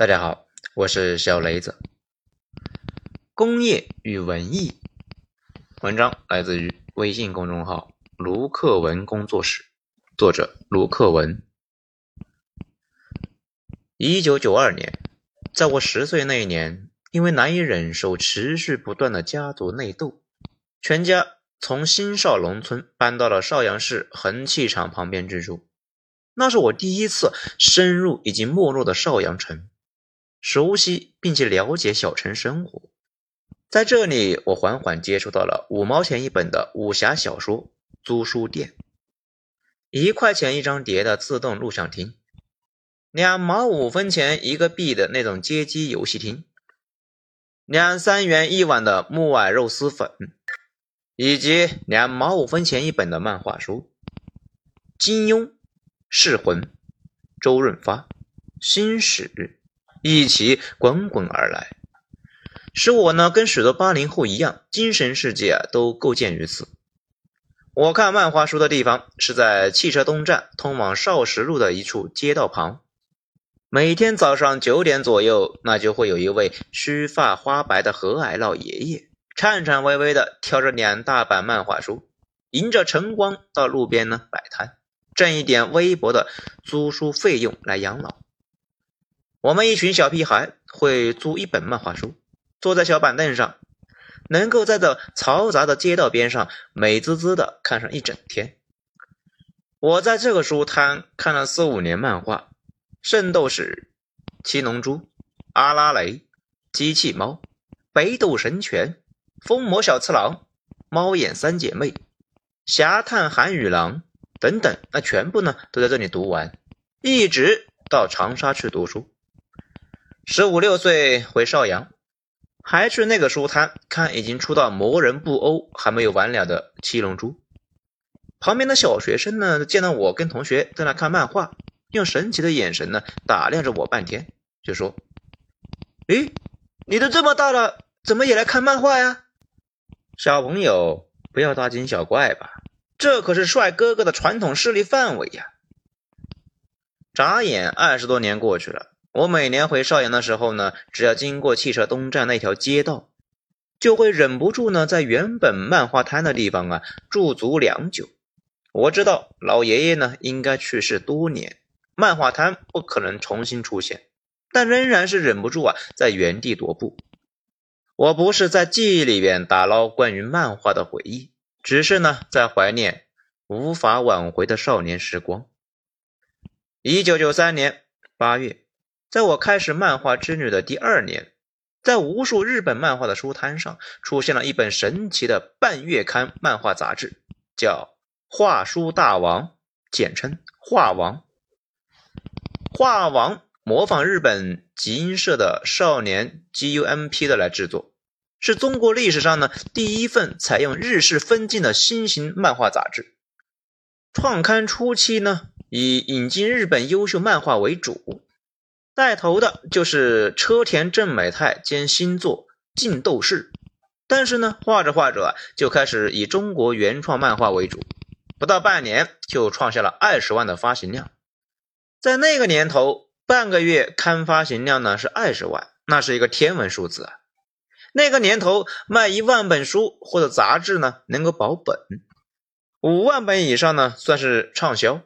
大家好，我是小雷子。工业与文艺，文章来自于微信公众号卢克文工作室，作者卢克文。一九九二年，在我十岁那一年，因为难以忍受持续不断的家族内斗，全家从新邵农村搬到了邵阳市恒气厂旁边居住。那是我第一次深入已经没落的邵阳城。熟悉并且了解小城生活，在这里，我缓缓接触到了五毛钱一本的武侠小说租书店，一块钱一张碟的自动录像厅，两毛五分钱一个币的那种街机游戏厅，两三元一碗的木耳肉丝粉，以及两毛五分钱一本的漫画书，金庸、噬魂、周润发、新史。一起滚滚而来，使我呢跟许多八零后一样，精神世界啊都构建于此。我看漫画书的地方是在汽车东站通往少石路的一处街道旁。每天早上九点左右，那就会有一位须发花白的和蔼老爷爷，颤颤巍巍的挑着两大板漫画书，迎着晨光到路边呢摆摊，挣一点微薄的租书费用来养老。我们一群小屁孩会租一本漫画书，坐在小板凳上，能够在这嘈杂的街道边上美滋滋的看上一整天。我在这个书摊看了四五年漫画，《圣斗士》《七龙珠》《阿拉蕾》《机器猫》《北斗神拳》《疯魔小次郎》《猫眼三姐妹》《侠探韩与狼》等等，那全部呢都在这里读完，一直到长沙去读书。十五六岁回邵阳，还去那个书摊看已经出到魔人布欧还没有完了的《七龙珠》。旁边的小学生呢，见到我跟同学在那看漫画，用神奇的眼神呢打量着我半天，就说：“诶，你都这么大了，怎么也来看漫画呀？”小朋友不要大惊小怪吧，这可是帅哥哥的传统势力范围呀！眨眼二十多年过去了。我每年回邵阳的时候呢，只要经过汽车东站那条街道，就会忍不住呢，在原本漫画摊的地方啊驻足良久。我知道老爷爷呢应该去世多年，漫画摊不可能重新出现，但仍然是忍不住啊在原地踱步。我不是在记忆里边打捞关于漫画的回忆，只是呢在怀念无法挽回的少年时光。一九九三年八月。在我开始漫画之旅的第二年，在无数日本漫画的书摊上，出现了一本神奇的半月刊漫画杂志，叫《画书大王》，简称“画王”。画王模仿日本集英社的少年 GUMP 的来制作，是中国历史上呢第一份采用日式分镜的新型漫画杂志。创刊初期呢，以引进日本优秀漫画为主。带头的就是车田正美太兼新作《劲斗士》，但是呢，画着画着就开始以中国原创漫画为主，不到半年就创下了二十万的发行量。在那个年头，半个月刊发行量呢是二十万，那是一个天文数字啊！那个年头卖一万本书或者杂志呢能够保本，五万本以上呢算是畅销。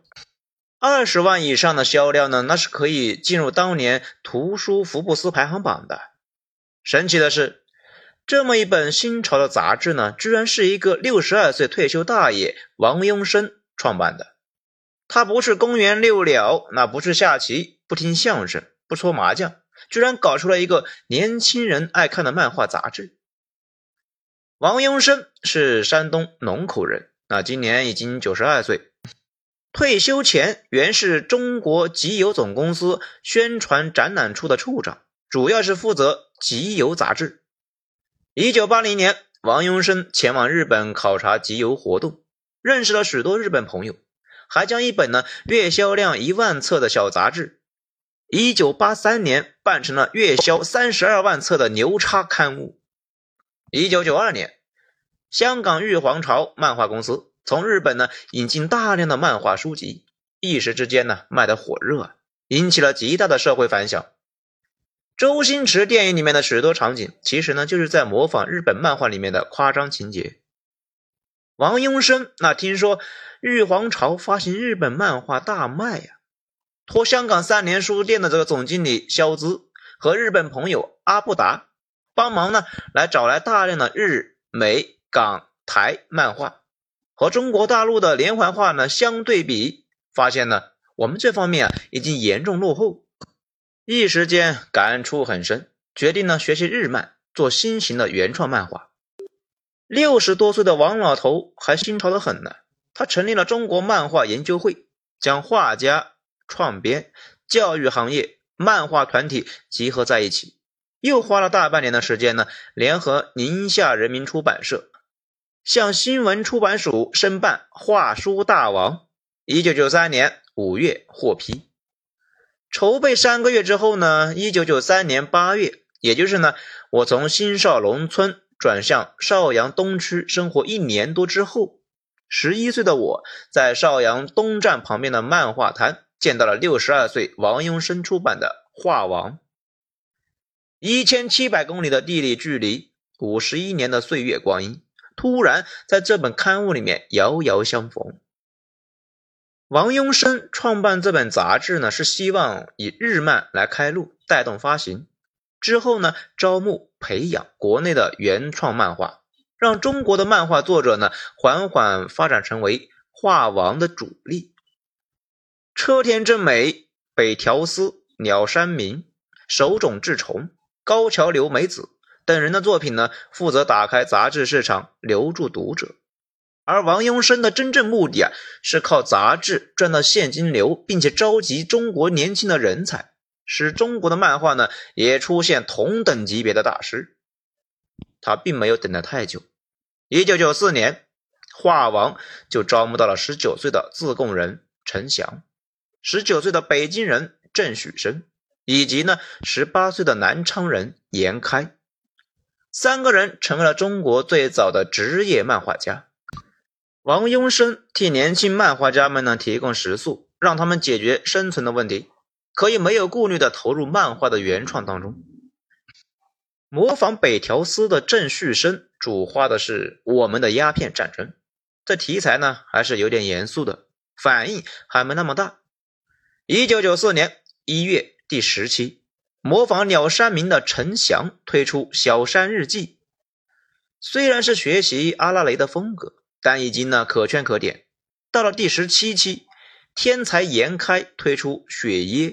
二十万以上的销量呢，那是可以进入当年图书福布斯排行榜的。神奇的是，这么一本新潮的杂志呢，居然是一个六十二岁退休大爷王庸生创办的。他不是公园遛鸟，那不是下棋，不听相声，不搓麻将，居然搞出了一个年轻人爱看的漫画杂志。王庸生是山东龙口人，那今年已经九十二岁。退休前原是中国集邮总公司宣传展览处的处长，主要是负责集邮杂志。一九八零年，王庸生前往日本考察集邮活动，认识了许多日本朋友，还将一本呢月销量一万册的小杂志，一九八三年办成了月销三十二万册的牛叉刊物。一九九二年，香港玉皇朝漫画公司。从日本呢引进大量的漫画书籍，一时之间呢卖得火热，引起了极大的社会反响。周星驰电影里面的许多场景，其实呢就是在模仿日本漫画里面的夸张情节。王庸生那听说玉皇朝发行日本漫画大卖呀，托香港三联书店的这个总经理肖兹和日本朋友阿布达帮忙呢，来找来大量的日美港台漫画，和中国大陆的连环画呢相对比，发现呢我们这方面啊已经严重落后。一时间感触很深，决定呢学习日漫，做新型的原创漫画。六十多岁的王老头还新潮的很呢，他成立了中国漫画研究会，将画家、创编、教育行业、漫画团体集合在一起，又花了大半年的时间呢，联合宁夏人民出版社，向新闻出版署申办《画书大王》。一九九三年五月获批。筹备三个月之后呢，一九九三年八月，也就是呢，我从新少农村转向邵阳东区生活一年多之后，十一岁的我在邵阳东站旁边的漫画摊见到了六十二岁王庸生出版的《画王》。一千七百公里的地理距离，五十一年的岁月光阴，突然在这本刊物里面遥遥相逢。王庸生创办这本杂志呢，是希望以日漫来开路，带动发行。之后呢，招募培养国内的原创漫画，让中国的漫画作者呢，缓缓发展成为画王的主力。车田正美、北条司、鸟山明、手冢治虫、高桥留美子等人的作品呢，负责打开杂志市场，留住读者。而王庸生的真正目的啊，是靠杂志赚到现金流，并且召集中国年轻的人才，使中国的漫画呢也出现同等级别的大师。他并没有等得太久，一九九四年，画王就招募到了十九岁的自贡人陈翔，十九岁的北京人郑许生，以及呢十八岁的南昌人严开，三个人成为了中国最早的职业漫画家。王庸生替年轻漫画家们呢提供食宿，让他们解决生存的问题，可以没有顾虑的投入漫画的原创当中。模仿北条司的郑旭生主画的是我们的鸦片战争，这题材呢还是有点严肃的，反应还没那么大。一九九四年一月第十期，模仿鸟山明的陈翔推出《小山日记》，虽然是学习阿拉蕾的风格。但已经呢可圈可点。到了第十七期，天才岩开推出《雪耶》，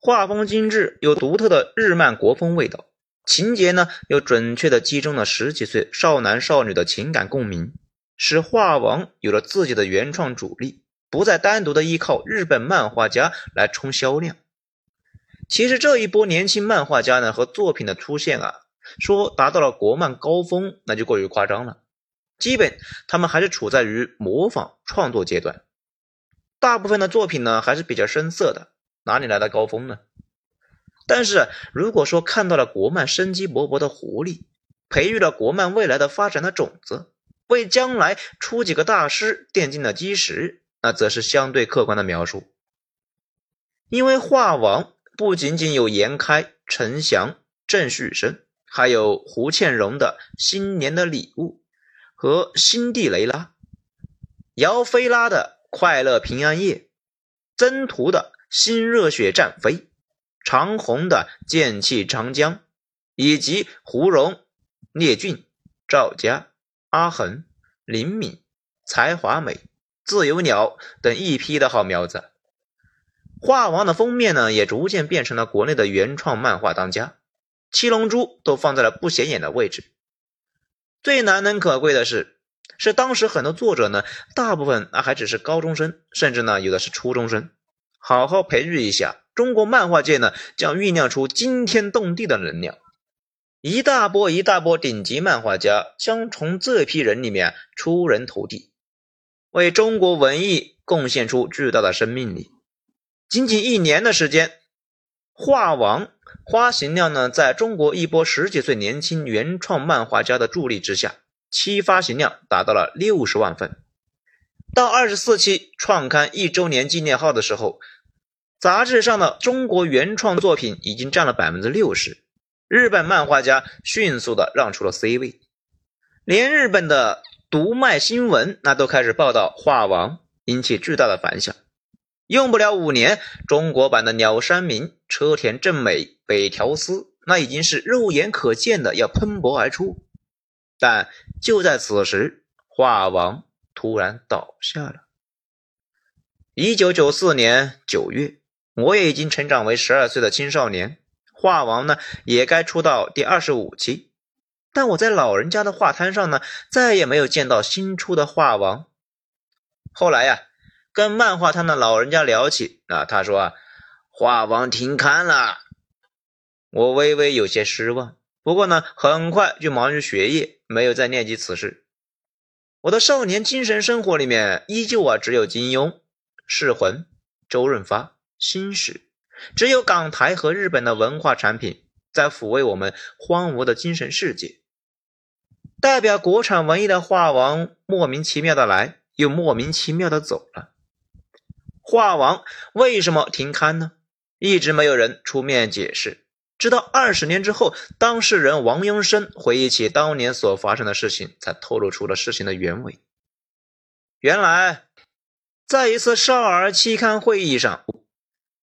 画风精致，有独特的日漫国风味道，情节呢又准确的击中了十几岁少男少女的情感共鸣，使画王有了自己的原创主力，不再单独的依靠日本漫画家来冲销量。其实这一波年轻漫画家呢和作品的出现啊，说达到了国漫高峰，那就过于夸张了。基本他们还是处在于模仿创作阶段，大部分的作品呢还是比较生涩的，哪里来的高峰呢？但是如果说看到了国漫生机勃勃的活力，培育了国漫未来的发展的种子，为将来出几个大师奠定了基石，那则是相对客观的描述。因为画王不仅仅有严开、陈翔、郑旭生，还有胡倩蓉的《新年的礼物》。和辛蒂雷拉、姚菲拉的快乐平安夜、曾途的新热血战飞、长虹的剑气长江，以及胡蓉、聂俊、赵佳、阿恒、林敏、才华美、自由鸟等一批的好苗子。画王的封面呢，也逐渐变成了国内的原创漫画当家，七龙珠都放在了不显眼的位置。最难能可贵的是，是当时很多作者呢，大部分那还只是高中生，甚至呢有的是初中生。好好培育一下，中国漫画界呢将酝酿出惊天动地的能量。一大波一大波顶级漫画家将从这批人里面出人头地，为中国文艺贡献出巨大的生命力。仅仅一年的时间，画王。发行量呢，在中国一波十几岁年轻原创漫画家的助力之下，期发行量达到了六十万份。到二十四期创刊一周年纪念号的时候，杂志上的中国原创作品已经占了百分之六十，日本漫画家迅速的让出了 C 位，连日本的读卖新闻那都开始报道画王，引起巨大的反响。用不了五年，中国版的鸟山明、车田正美、北条司那已经是肉眼可见的要喷薄而出。但就在此时，画王突然倒下了。一九九四年九月。我也已经成长为十二岁的青少年，画王呢也该出到第二十五期，但我在老人家的画摊上呢再也没有见到新出的画王。后来呀，跟漫画摊的老人家聊起，啊，他说啊，画王停刊了。我微微有些失望，不过呢，很快就忙于学业，没有再念及此事。我的少年精神生活里面依旧啊，只有金庸、噬魂、周润发。新史，只有港台和日本的文化产品在抚慰我们荒芜的精神世界。代表国产文艺的画王莫名其妙的来，又莫名其妙的走了。画王为什么停刊呢？一直没有人出面解释。直到二十年之后，当事人王庸生回忆起当年所发生的事情，才透露出了事情的原委。原来，在一次少儿期刊会议上。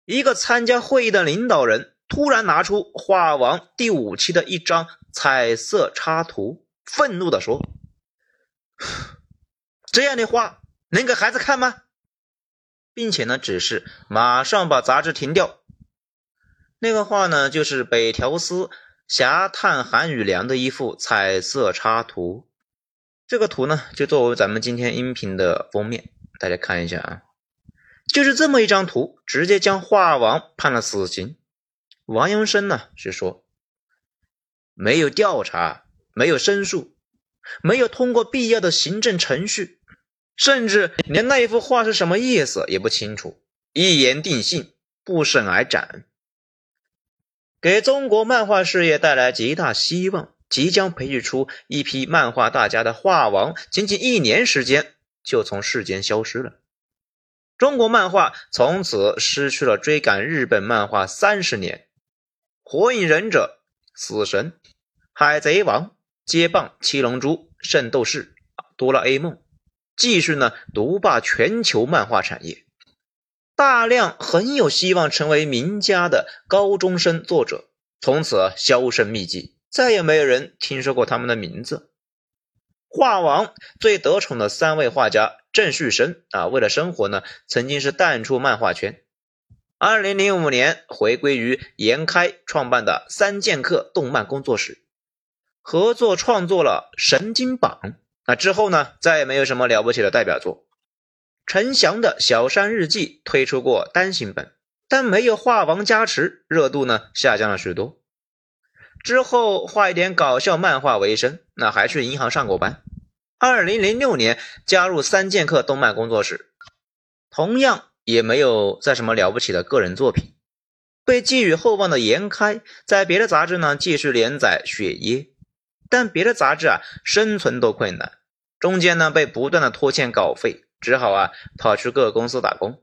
一个参加会议的领导人突然拿出《画王》第五期的一张彩色插图，愤怒地说：“ 这样的画能给孩子看吗？”并且呢，指示马上把杂志停掉。那个画呢，就是北条司侠探韩雨良的一幅彩色插图。这个图呢，就作为咱们今天音频的封面，大家看一下啊。就是这么一张图，直接将画王判了死刑。王阳生呢是说，没有调查，没有申诉，没有通过必要的行政程序，甚至连那一幅画是什么意思也不清楚，一言定性，不审而斩，给中国漫画事业带来极大希望，即将培育出一批漫画大家的画王，仅仅一年时间就从世间消失了。中国漫画从此失去了追赶日本漫画三十年，《火影忍者》《死神》《海贼王》接棒《七龙珠》《圣斗士》《哆啦 A 梦》，继续呢独霸全球漫画产业。大量很有希望成为名家的高中生作者从此销声匿迹，再也没有人听说过他们的名字。画王最得宠的三位画家。郑旭生啊，为了生活呢，曾经是淡出漫画圈。二零零五年回归于严开创办的三剑客动漫工作室，合作创作了《神经榜》。那之后呢，再也没有什么了不起的代表作。陈翔的小山日记推出过单行本，但没有画王加持，热度呢下降了许多。之后画一点搞笑漫画为生，那还去银行上过班。二零零六年加入三剑客动漫工作室，同样也没有再什么了不起的个人作品。被寄予厚望的严开，在别的杂志呢继续连载《雪耶》，但别的杂志啊生存都困难，中间呢被不断的拖欠稿费，只好啊跑去各个公司打工。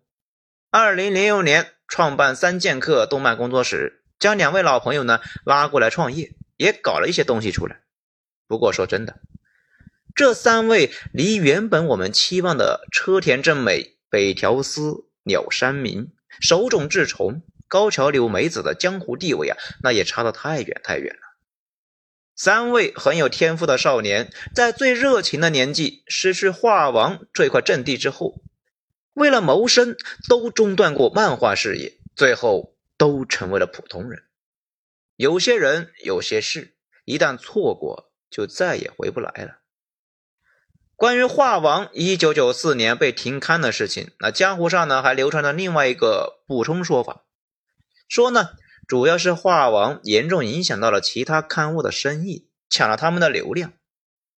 二零零六年创办三剑客动漫工作室，将两位老朋友呢拉过来创业，也搞了一些东西出来。不过说真的。这三位离原本我们期望的车田正美、北条司、鸟山明、手冢治虫、高桥留美子的江湖地位啊，那也差得太远太远了。三位很有天赋的少年，在最热情的年纪失去画王这块阵地之后，为了谋生，都中断过漫画事业，最后都成为了普通人。有些人，有些事，一旦错过，就再也回不来了。关于画王一九九四年被停刊的事情，那江湖上呢还流传着另外一个补充说法，说呢主要是画王严重影响到了其他刊物的生意，抢了他们的流量。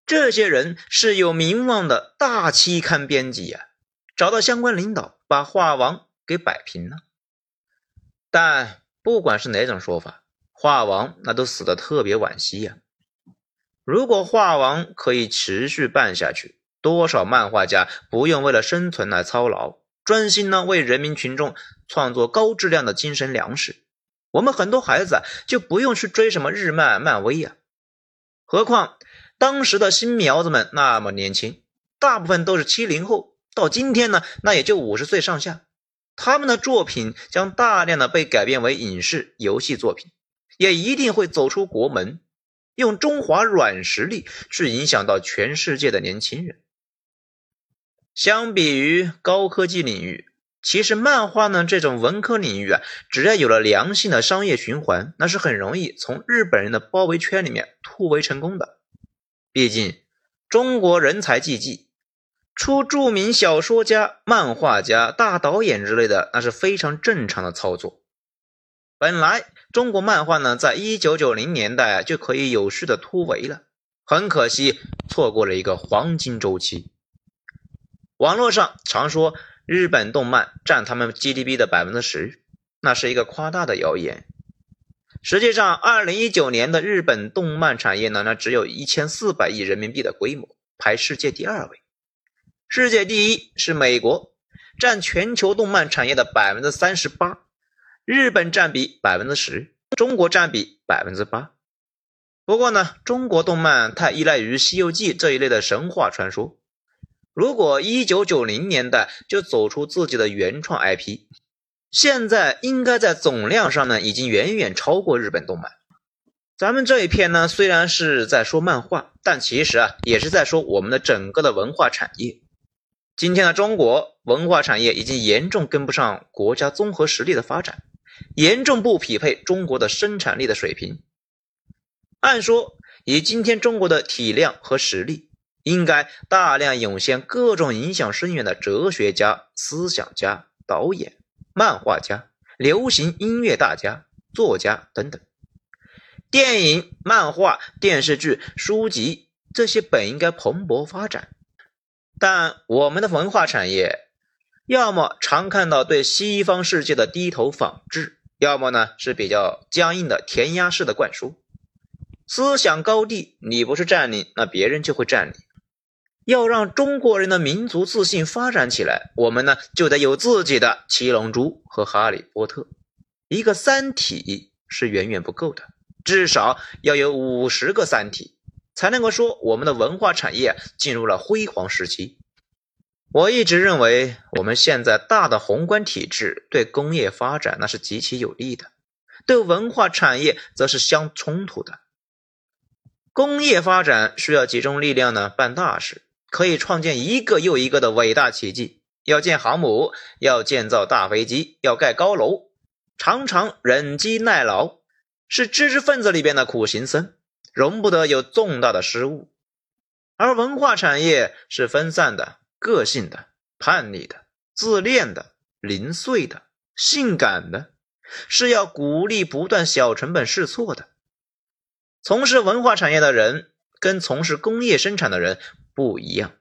这些人是有名望的大期刊编辑呀，找到相关领导把画王给摆平了。但不管是哪种说法，画王那都死的特别惋惜呀。如果画王可以持续办下去，多少漫画家不用为了生存来操劳，专心呢为人民群众创作高质量的精神粮食，我们很多孩子就不用去追什么日漫、漫威呀。何况当时的新苗子们那么年轻，大部分都是七零后，到今天呢，那也就五十岁上下。他们的作品将大量的被改编为影视、游戏作品，也一定会走出国门，用中华软实力去影响到全世界的年轻人。相比于高科技领域，其实漫画呢这种文科领域啊，只要有了良性的商业循环，那是很容易从日本人的包围圈里面突围成功的。毕竟中国人才济济，出著名小说家、漫画家、大导演之类的，那是非常正常的操作。本来中国漫画呢，在一九九零年代就可以有序的突围了，很可惜错过了一个黄金周期。网络上常说日本动漫占他们 GDP 的百分之十，那是一个夸大的谣言。实际上，二零一九年的日本动漫产业呢，那只有一千四百亿人民币的规模，排世界第二位。世界第一是美国，占全球动漫产业的百分之三十八，日本占比百分之十，中国占比百分之八。不过呢，中国动漫太依赖于《西游记》这一类的神话传说。如果一九九零年代就走出自己的原创 IP，现在应该在总量上呢已经远远超过日本动漫。咱们这一篇呢虽然是在说漫画，但其实啊也是在说我们的整个的文化产业。今天的中国文化产业已经严重跟不上国家综合实力的发展，严重不匹配中国的生产力的水平。按说以今天中国的体量和实力。应该大量涌现各种影响深远的哲学家、思想家、导演、漫画家、流行音乐大家、作家等等。电影、漫画、电视剧、书籍这些本应该蓬勃发展，但我们的文化产业，要么常看到对西方世界的低头仿制，要么呢是比较僵硬的填鸭式的灌输。思想高地，你不是占领，那别人就会占领。要让中国人的民族自信发展起来，我们呢就得有自己的七龙珠和哈利波特，一个三体是远远不够的，至少要有五十个三体，才能够说我们的文化产业进入了辉煌时期。我一直认为，我们现在大的宏观体制对工业发展那是极其有利的，对文化产业则是相冲突的。工业发展需要集中力量呢办大事。可以创建一个又一个的伟大奇迹。要建航母，要建造大飞机，要盖高楼，常常忍饥耐劳，是知识分子里边的苦行僧，容不得有重大的失误。而文化产业是分散的、个性的、叛逆的、自恋的、零碎的、性感的，是要鼓励不断小成本试错的。从事文化产业的人跟从事工业生产的人。不一样，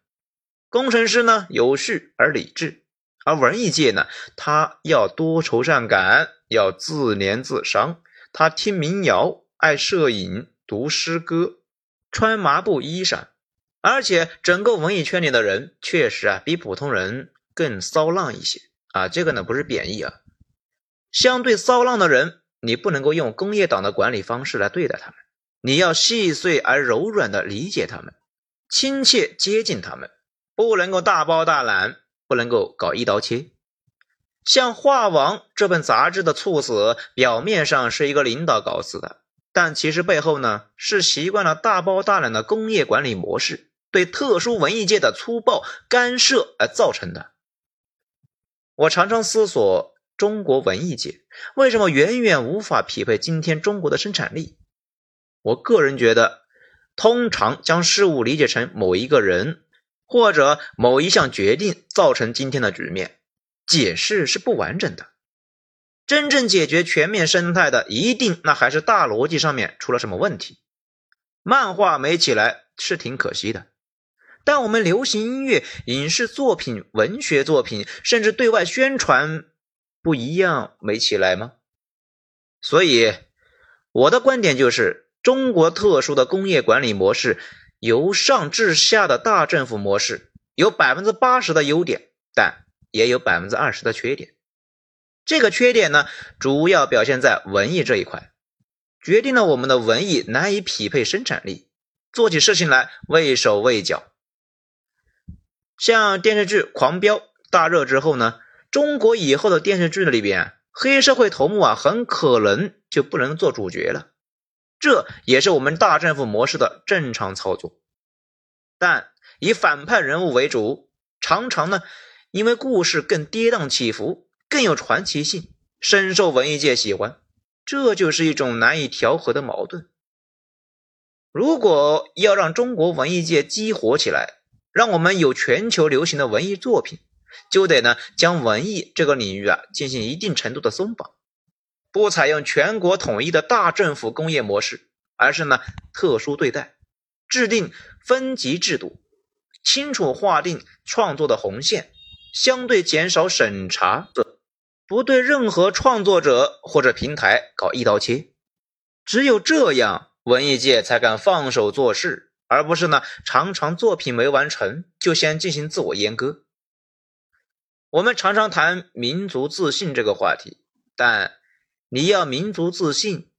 工程师呢有序而理智，而文艺界呢，他要多愁善感，要自怜自伤。他听民谣，爱摄影，读诗歌，穿麻布衣裳。而且整个文艺圈里的人，确实啊，比普通人更骚浪一些啊。这个呢不是贬义啊，相对骚浪的人，你不能够用工业党的管理方式来对待他们，你要细碎而柔软的理解他们。亲切接近他们，不能够大包大揽，不能够搞一刀切。像《画王》这本杂志的猝死，表面上是一个领导搞死的，但其实背后呢，是习惯了大包大揽的工业管理模式对特殊文艺界的粗暴干涉而造成的。我常常思索，中国文艺界为什么远远无法匹配今天中国的生产力？我个人觉得。通常将事物理解成某一个人或者某一项决定造成今天的局面，解释是不完整的。真正解决全面生态的，一定那还是大逻辑上面出了什么问题。漫画没起来是挺可惜的，但我们流行音乐、影视作品、文学作品，甚至对外宣传，不一样没起来吗？所以我的观点就是。中国特殊的工业管理模式，由上至下的大政府模式，有百分之八十的优点，但也有百分之二十的缺点。这个缺点呢，主要表现在文艺这一块，决定了我们的文艺难以匹配生产力，做起事情来畏手畏脚。像电视剧《狂飙》大热之后呢，中国以后的电视剧里边，黑社会头目啊，很可能就不能做主角了。这也是我们大政府模式的正常操作。但以反派人物为主，常常呢，因为故事更跌宕起伏，更有传奇性，深受文艺界喜欢。这就是一种难以调和的矛盾。如果要让中国文艺界激活起来，让我们有全球流行的文艺作品，就得呢将文艺这个领域啊进行一定程度的松绑，不采用全国统一的大政府工业模式，而是呢特殊对待，制定分级制度。清楚划定创作的红线，相对减少审查，不对任何创作者或者平台搞一刀切。只有这样，文艺界才敢放手做事，而不是呢常常作品没完成就先进行自我阉割。我们常常谈民族自信这个话题，但你要民族自信，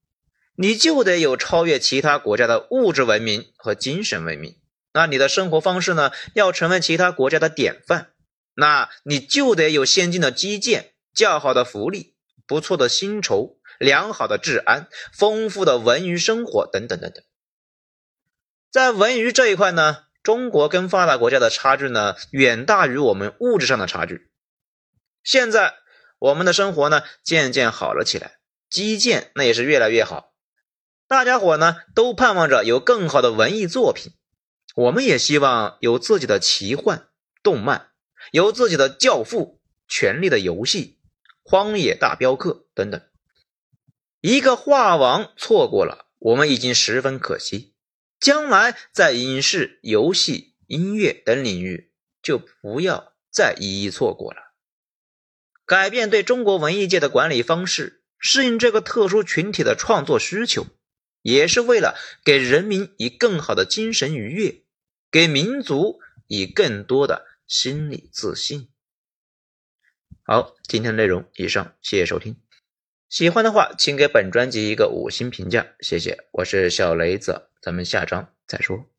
你就得有超越其他国家的物质文明和精神文明。那你的生活方式呢？要成为其他国家的典范，那你就得有先进的基建、较好的福利、不错的薪酬、良好的治安、丰富的文娱生活等等等等。在文娱这一块呢，中国跟发达国家的差距呢，远大于我们物质上的差距。现在我们的生活呢，渐渐好了起来，基建那也是越来越好，大家伙呢都盼望着有更好的文艺作品。我们也希望有自己的奇幻动漫，有自己的教父、权力的游戏、荒野大镖客等等。一个画王错过了，我们已经十分可惜。将来在影视、游戏、音乐等领域，就不要再一一错过了。改变对中国文艺界的管理方式，适应这个特殊群体的创作需求，也是为了给人民以更好的精神愉悦。给民族以更多的心理自信。好，今天的内容以上，谢谢收听。喜欢的话，请给本专辑一个五星评价，谢谢。我是小雷子，咱们下章再说。